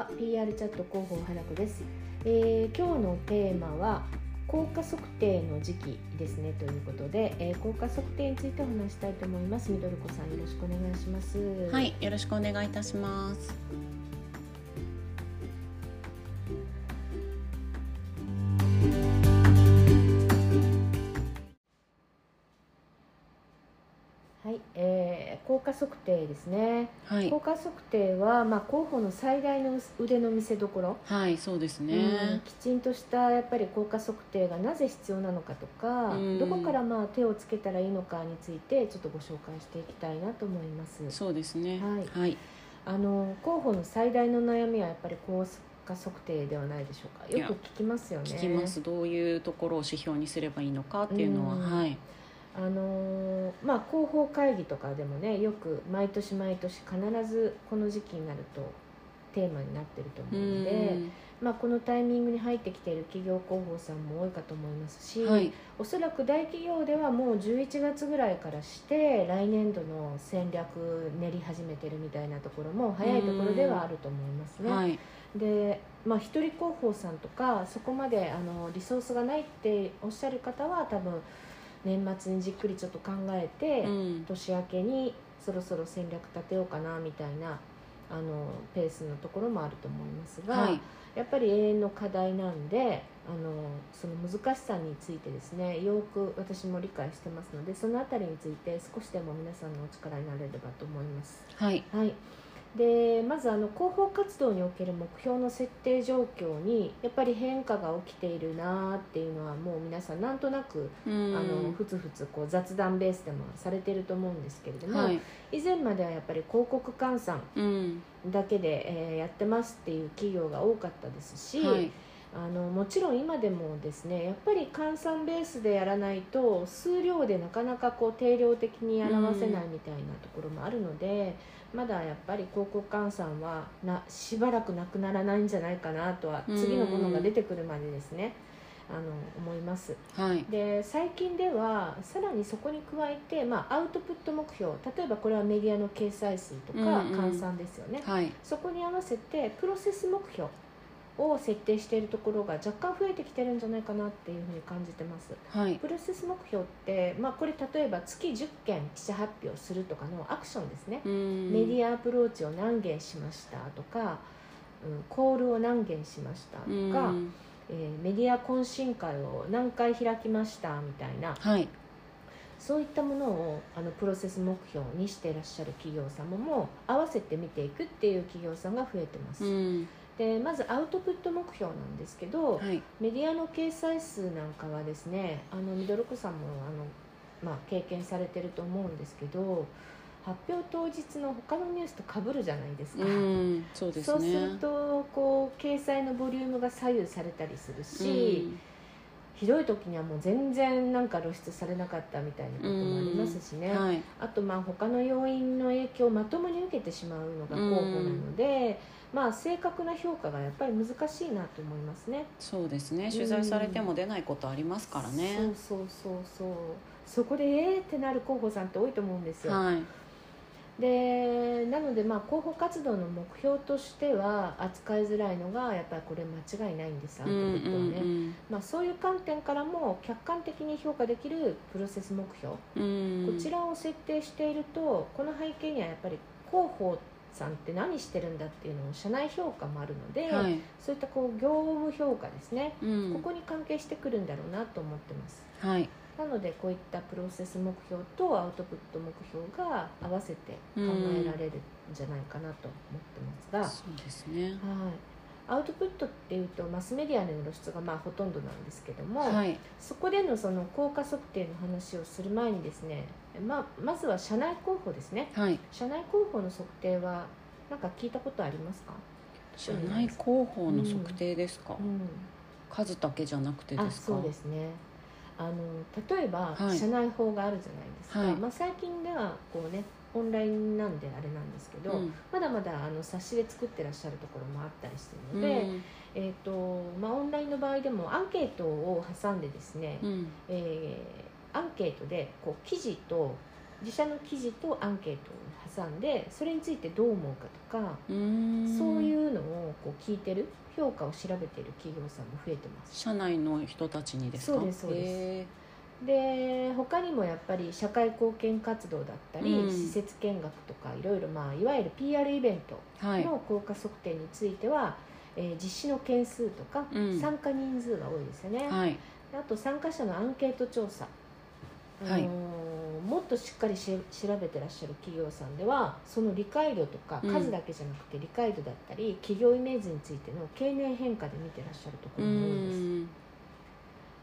は PR チャット広報原子です、えー今日のテーマは効果測定の時期ですねということで、えー効果測定についてお話したいと思います。みどるこさんよろしくお願いします。はい、よろしくお願いいたします。はい、えー効果測定ですね、はい。効、果測定は、まあ、広報の最大の腕の見せ所。はい、そうですうんね。きちんとしたやっぱり効果測定がなぜ必要なのかとか、うん。どこからまあ手をつけたらいいのかについてちょっとご紹介していきたいなと思います。そうですね。はい。はい、あの広報の最大の悩みはやっぱり効果測定ではないでしょうか。よく聞きますよね。聞きます。どういうところを指標にすればいいのかっていうのは、うん。はい、あのまあ広報会議とかでもねよく毎年毎年必ずこの時期になるとテーマになってると思うので、まあ、このタイミングに入ってきている企業広報さんも多いかと思いますし、はい、おそらく大企業ではもう11月ぐらいからして来年度の戦略練り始めてるみたいなところも早いところではあると思いますね。はい、で、まあ、一人広報さんとかそこまであのリソースがないっておっしゃる方は多分年末にじっくりちょっと考えて、うん、年明けにそろそろ戦略立てようかなみたいなあのペースのところもあると思いますが、はい、やっぱり永遠の課題なんであのその難しさについてですねよく私も理解してますのでそのあたりについて少しでも皆さんのお力になれればと思います。はい、はいでまずあの広報活動における目標の設定状況にやっぱり変化が起きているなっていうのはもう皆さんなんとなく、うん、あのふつふつこう雑談ベースでもされてると思うんですけれども、はい、以前まではやっぱり広告換算うん、だけで、えーやってますっていう企業が多かったですし、はい、あのもちろん今でもですねやっぱり換算ベースでやらないと数量でなかなかこう定量的に表せないみたいなところもあるので、まだやっぱり広告換算はなしばらくなくならないんじゃないかなとはうん次のものが出てくるまでですねあの思います。はい、で最近ではさらにそこに加えて、まあ、アウトプット目標例えばこれはメディアの掲載数とかうんうん。換算ですよね、はい、そこに合わせてプロセス目標を設定しているところが若干増えてきてるんじゃないかなっていうふうに感じてます。はい、プロセス目標って、まあ、これ例えば月10件記者発表するとかのアクションですね、うん、メディアアプローチを何件しましたとか、うん、コールを何件しましたとか、うん、えーメディア懇親会を何回開きましたみたいな。はい、そういったものをあのプロセス目標にしていらっしゃる企業様も合わせて見ていくっていう企業さんが増えてます、うん、でまずアウトプット目標なんですけど、はい、メディアの掲載数なんかはですねあのミドルコさんもあの、まあ、経験されてると思うんですけど発表当日の他のニュースとかぶるじゃないですか、うん、そうですね。そうするとこう掲載のボリュームが左右されたりするし、ひどい時にはもう全然なんか露出されなかったみたいなこともありますしね、うん、はい、あとまあ他の要因の影響をまともに受けてしまうのが候補なので、まあ正確な評価がやっぱり難しいなと思いますね。そうですね。取材されても出ないことありますからね。そうそうそうそうそこでえーってなる候補さんって多いと思うんですよ。はい、でなのでまあ広報活動の目標としては扱いづらいのがやっぱりこれ間違いないんですアウトプットはね。うんまあ、そういう観点からも客観的に評価できるプロセス目標、うんうん、こちらを設定しているとこの背景にはやっぱり広報さんって何してるんだっていうのを社内評価もあるので、はい、そういったこう業務評価ですね、うん、ここに関係してくるんだろうなと思ってます。はい、なのでこういったプロセス目標とアウトプット目標が合わせて考えられるんじゃないかなと思ってますが、そうですね。はい、アウトプットっていうとマスメディアでの露出がまあほとんどなんですけども、はい、そこでのその効果測定の話をする前にですね、まあ、まずは社内広報ですね。はい、社内広報の測定は何か聞いたことありますか？社内広報の測定ですか？うん。数だけじゃなくてあですか？そうですねあの例えば、はい。社内法があるじゃないですか、はい。まあ、最近ではこうねオンラインなんであれなんですけど、うん。まだまだあの冊子で作ってらっしゃるところもあったりしてうるので、ん、えーとまあ、オンラインの場合でもアンケートを挟んでですね、うん、えーアンケートでこう記事と自社の記事とアンケートを挟んでそれについてどう思うかとかそういうのをこう聞いてる評価を調べてる企業さんも増えてます。社内の人たちにですか？そうですそうです。へで他にもやっぱり社会貢献活動だったり、うん。施設見学とかいろいろ、まあ、いわゆる PR イベントの効果測定については、えー実施の件数とか、うん。参加人数が多いですよね、はい。あと参加者のアンケート調査、はいあのーもっとしっかりし調べてらっしゃる企業さんではその理解度とかうん。数だけじゃなくて理解度だったり、企業イメージについての経年変化で見てらっしゃるとこうろも多いです、ん。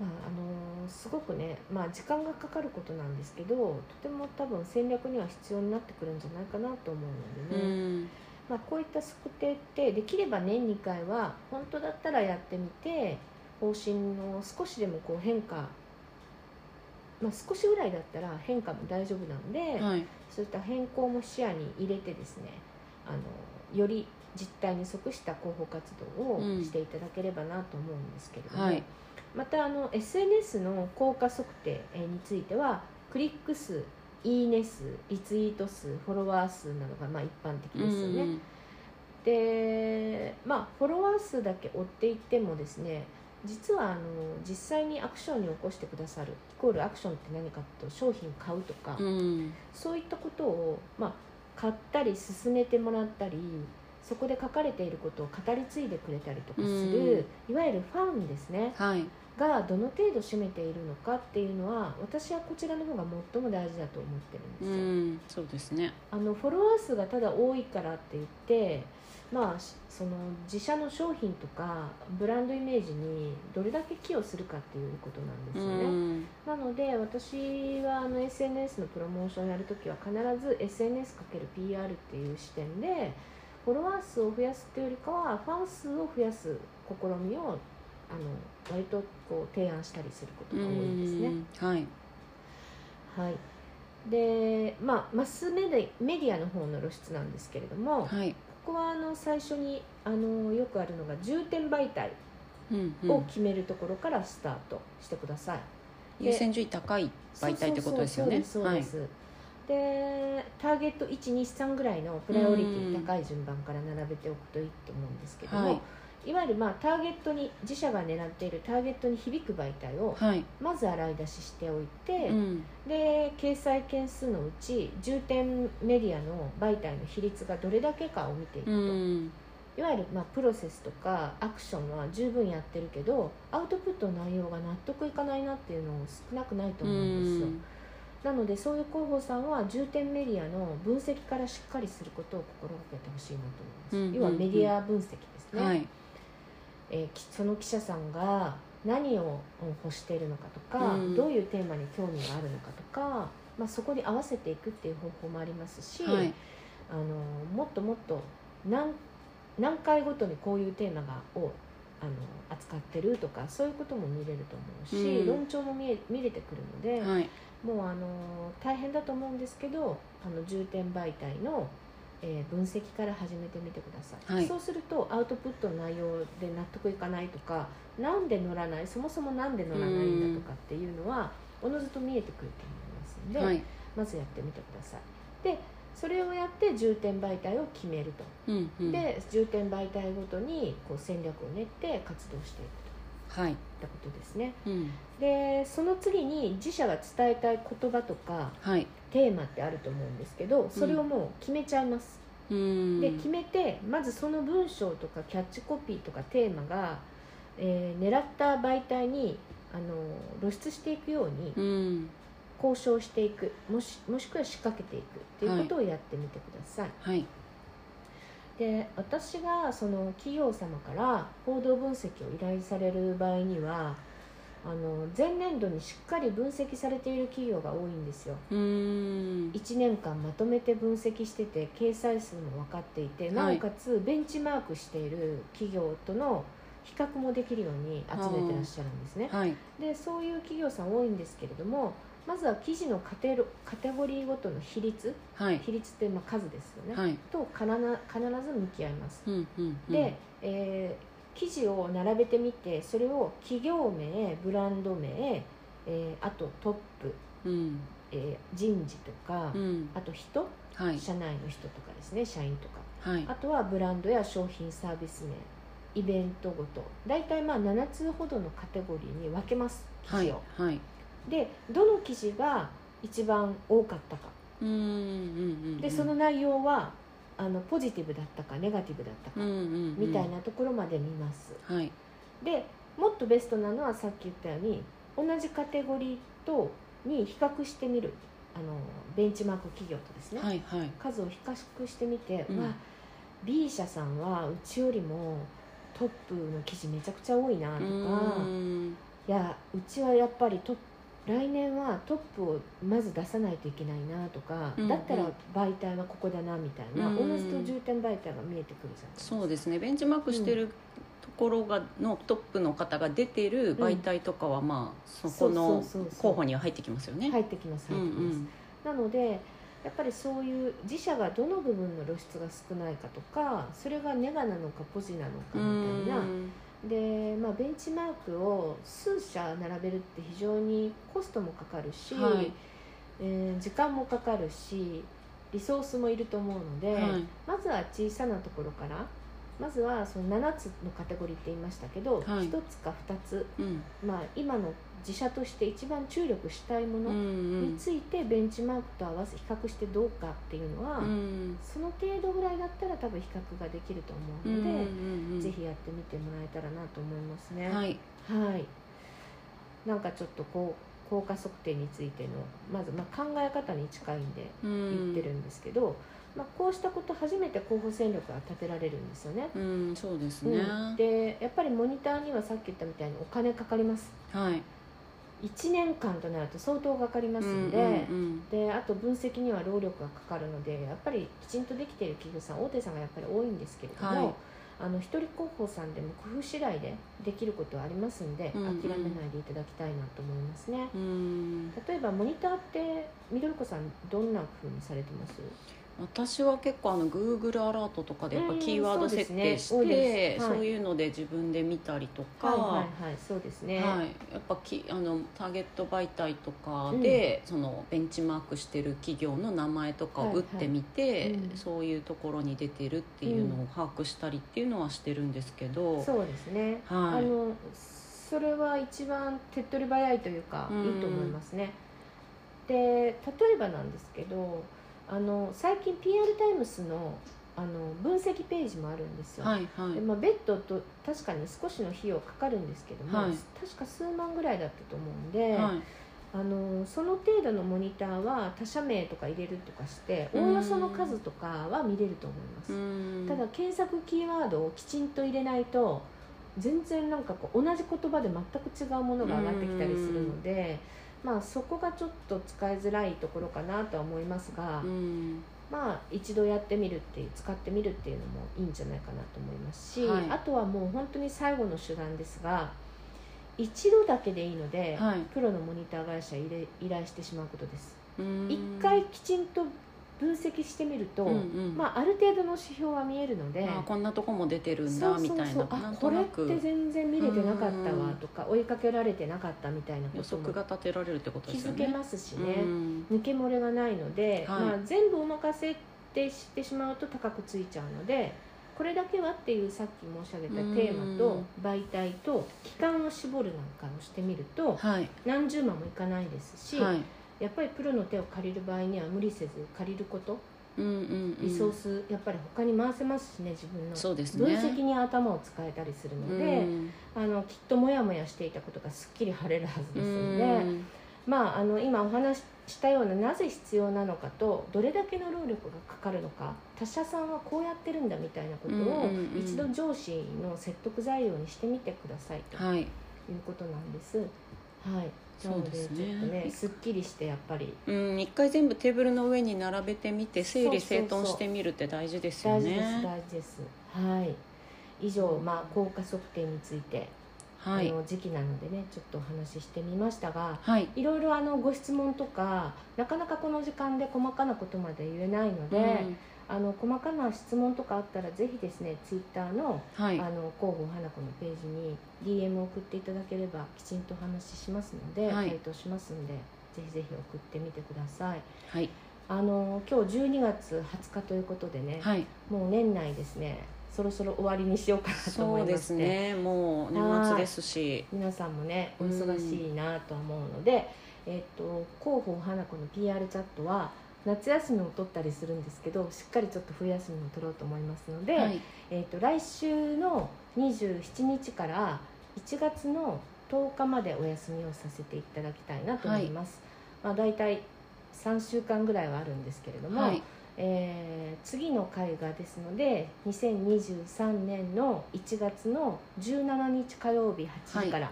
まああのーすごくね、まあ、時間がかかることなんですけどとても多分戦略には必要になってくるんじゃないかなと思うのうでね、ん。まあ、こういった測定ってできれば年2回は本当だったらやってみて方針の少しでもこう変化、まあ、少しぐらいだったら変化も大丈夫なんで、はい。そういった変更も視野に入れてですねあのより実態に即した広報活動をうん。していただければなと思うんですけれども、はい。またあの SNS の効果測定えーについてはクリック数いいね数リツイート数フォロワー数などがまあ一般的ですよね、うん。でまあフォロワー数だけ追っていってもですね実はあの実際にアクションに起こしてくださるイコールアクションって何かと商品買うとか、うん。そういったことを、まあ、買ったり勧めてもらったりそこで書かれていることを語り継いでくれたりとかする、いわゆるファンですね。はいがどの程度占めているのかっていうのは私はこちらの方が最も大事だと思ってるんですよ。うんそうですねあのフォロワー数がただ多いからって言ってまあしその自社の商品とかブランドイメージにどれだけ寄与するかっていうことなんですうよね。んなので私はあの SNS のプロモーションをやるときは必ず SNS×PR っていう視点でフォロワー数を増やすっていうよりかはファン数を増やす試みをあの割とこう提案したりすることが多いんですね。うんはい。はい。でまあ、マスメディメディアの方の露出なんですけれども、はい。ここはあの最初にあのよくあるのが重点媒体うんうん。を決めるところからスタートしてください。優先順位高い媒体ってことですよね。そうです。でターゲット123ぐらいのプライオリティ高い順番から並べておくといいと思うんですけども、はいい、わゆるまあターゲットに自社が狙っているターゲットに響く媒体をはい。まず洗い出ししておいて、うん。で掲載件数のうち重点メディアの媒体の比率がどれだけかを見ていくうと、ん。いわゆるまあプロセスとかアクションは十分やってるけどアウトプットの内容が納得いかないなっていうの少なくないとう思うんですよ、ん。なのでそういう広報さんは重点メディアの分析からしっかりすることを心がけてほしいなと思います、うん。要はメディア分析ですね、はいえーきその記者さんが何を欲しているのかとか、うん。どういうテーマに興味があるのかとか、まあ、そこに合わせていくっていう方法もありますし、はい。あのもっともっと何何回ごとにこういうテーマがをあの扱ってるとかそういうことも見れると思うし、うん。論調も見え見れてくるので、はい。もうあの大変だと思うんですけどあの重点媒体の、えー分析から始めてみてください、はい。そうするとアウトプットの内容で納得いかないとかなんで乗らないそもそもなんで乗らないんだとかっていうのはおのずと見えてくると思いますので、はい。まずやってみてください。でそれをやって重点媒体を決めると、うんうん。で重点媒体ごとにこう戦略を練って活動していくとはい。たことですね。うん。でその次に自社が伝えたい言葉とかはい。テーマってあると思うんですけどそれをもう決めちゃいます、うん。で決めてまずその文章とかキャッチコピーとかテーマが、えー狙った媒体にあの露出していくようにうん。交渉していく。もしもしくは仕掛けていくっていうことをやってみてください、はいで私がその企業様から報道分析を依頼される場合にはあの前年度にしっかり分析されている企業が多いんですよ。うん。1年間まとめて分析してて掲載数も分かっていてなおかつベンチマークしている企業との比較もできるように集めてらっしゃるんですね。はい。でそういう企業さん多いんですけれどもまずは記事のカテロカテゴリーごとの比率はい。比率ってまあ数ですよね、はい。と必ず必ず向き合います。うんうんうん。で、えー記事を並べてみてそれを企業名ブランド名、ええーあとトップ、うん。えー人事とか、うん。あと人はい。社内の人とかですね社員とか。はい。あとはブランドや商品サービス名イベントごと。大体まあ7つほどのカテゴリーに分けます記はい事を、はいでどの記事が一番多かったか。でその内容はあのポジティブだったかネガティブだったか、みたいなところまで見ます。はい。でもっとベストなのはさっき言ったように同じカテゴリーとに比較してみるあのベンチマーク企業とですね、はいはい。数を比較してみて、うん。わ B 社さんはうちよりもトップの記事めちゃくちゃ多いなとか、うん。いやうちはやっぱりト来年はトップをまず出さないといけないなとか、うんだったら媒体はここだなみたいな、うんおのずと重点媒体が見えてくるじゃないですか。そうですね。ベンチマークしてるところがのトップの方が出てる媒体とかはまあそこの候補には入ってきますよね。入ってきますうん入ってきます、なのでやっぱりそういう自社がどの部分の露出が少ないかとかそれがネガなのかポジなのかうんみたいな、で、まあ、ベンチマークを数社並べるって非常にコストもかかるし、はい。えー時間もかかるしリソースもいると思うので、はい。まずは小さなところからまずはその7つのカテゴリーって言いましたけど、はい。1つか2つ、うん。まあ、今の自社として一番注力したいものにんついてベンチマークと合わせ比較してどうかっていうのは、うん。その程度ぐらいだったら多分比較ができると思ううんので。うんうん。ぜひやってみてもらえたらなと思いますね。はい。はい。なんかちょっとこう効果測定についてのまずまあ考え方に近いんでうん。言ってるんですけど、まあ、こうしたこと初めて候補戦略が立てられるんですよね。うんそうですね。うん。でやっぱりモニターにはさっき言ったみたいにお金かかります。はい。1年間となると相当かかりますんで、うんうんであと分析には労力がかかるのでやっぱりきちんとできている企業さん大手さんがやっぱり多いんですけれども、はい。あの一人広報さんでも工夫次第でできることはありますんで、うんうん。諦めないでいただきたいなと思いますね。うん。うん例えばモニターってみどりこさんどんな風にされてます？私は結構あの Google アラートとかでやっぱうんキーワード設定して、そういです。はい。そういうので自分で見たりとか、はいはいはい。そうですね、はい、やっぱきあのターゲット媒体とかで、そのベンチマークしてる企業の名前とかを打ってみて、はいはいうん。そういうところに出てるっていうのを把握したりっていうのはしてるんですけど、そうですね、はい。あのそれは一番手っ取り早いというか、うん。いいと思いますね。で例えばなんですけどあの最近 PR タイムスのあの分析ページもあるんですよ、はいはい。でまあ、ベッドと確かに少しの費用かかるんですけども、はい。確か数万ぐらいだったと思うんで、はい。あのその程度のモニターは他社名とか入れるとかしておうん。およその数とかは見れると思います、うん。ただ検索キーワードをきちんと入れないと全然なんかこう同じ言葉で全く違うものが上がってきたりするので、まあ、そこがちょっと使いづらいところかなとは思いますが、うん。まあ一度やってみるっていう使ってみるっていうのもいいんじゃないかなと思いますし、はい。あとはもう本当に最後の手段ですが一度だけでいいので、はい。プロのモニター会社へ依頼依頼してしまうことです。うん。一回きちんと分析してみると、うんうん。まあ、ある程度の指標は見えるので、あこんなとこも出てるんだみたいな。あことれって全然見れてなかったうんわとか追いかけられてなかったみたいな予ことも測が立てられるってこと気ですよね。づけますしうね、ん。抜け漏れがないので、はい。まあ、全部お任せってしてしまうと高くついちゃうのでこれだけはっていうさっき申し上げたテーマと媒体と期間を絞るなんかをしてみるとはい。何十万もいかないですし、はいやっぱりプロの手を借りる場合には無理せず借りること。うんうんうん。リソースやっぱり他に回せますしね自分の。そうですね。分析に頭を使えたりするので、うん。あのきっとモヤモヤしていたことがすっきり晴れるはずですので、うん。まあ、あの今お話ししたようななぜ必要なのかとどれだけの労力がかかるのか他社さんはこうやってるんだみたいなことを一度上司の説得材料にしてみてくださいとはい。いうことなんです。はいなのでちょっそうですねとねすっきりしてやっぱり。うん、一回全部テーブルの上に並べてみて整理整頓してみるって大事ですよ大事ですね。大事です。はい。以上、まあ、効果測定について、はい。あの時期なのでねちょっとお話ししてみましたがはい。いろいろあのご質問とかなかなかこの時間で細かなことまで言えないので、あの細かな質問とかあったらぜひですねツイッターの,、はい。あの広報花子のページに DM を送っていただければきちんとお話ししますので、はい。回答しますのでぜひぜひ送ってみてください。はい。あの今日12月20日ということでね、はい。もう年内ですねそろそろ終わりにしようかなと思そでいうますすね。もう年末ですし。皆さんもねお忙しいなとは思うので、えっと広報花子の PR チャットは夏休みを取ったりするんですけどしっかりちょっと冬休みも取ろうと思いますので、はい。えっと来週の27日から1月の10日までお休みをさせていただきたいなと思います、まあ、大体3週間ぐらいはあるんですけれども、はい。えー次の回がですので2023年の1月の17日火曜日8時から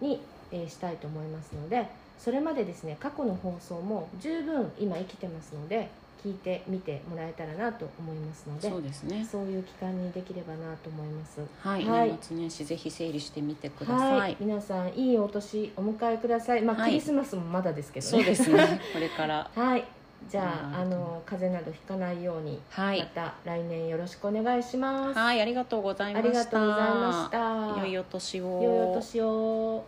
に、えーしたいと思いますのでそれまでですね過去の放送も十分今生きてますので聞いてみてもらえたらなと思いますのでそうですね。そういう期間にできればなと思います。はい、はい。年末年始ぜひ整理してみてくださはい。い、皆さんいいお年お迎えください。まあ、はい。クリスマスもまだですけどね。そうですね。これから。はい。じゃああうん。の風邪などひかないようにはい。また来年よろしくお願いします。はいありがとうございあました。りがとうございました。良いお年を。良いお年を。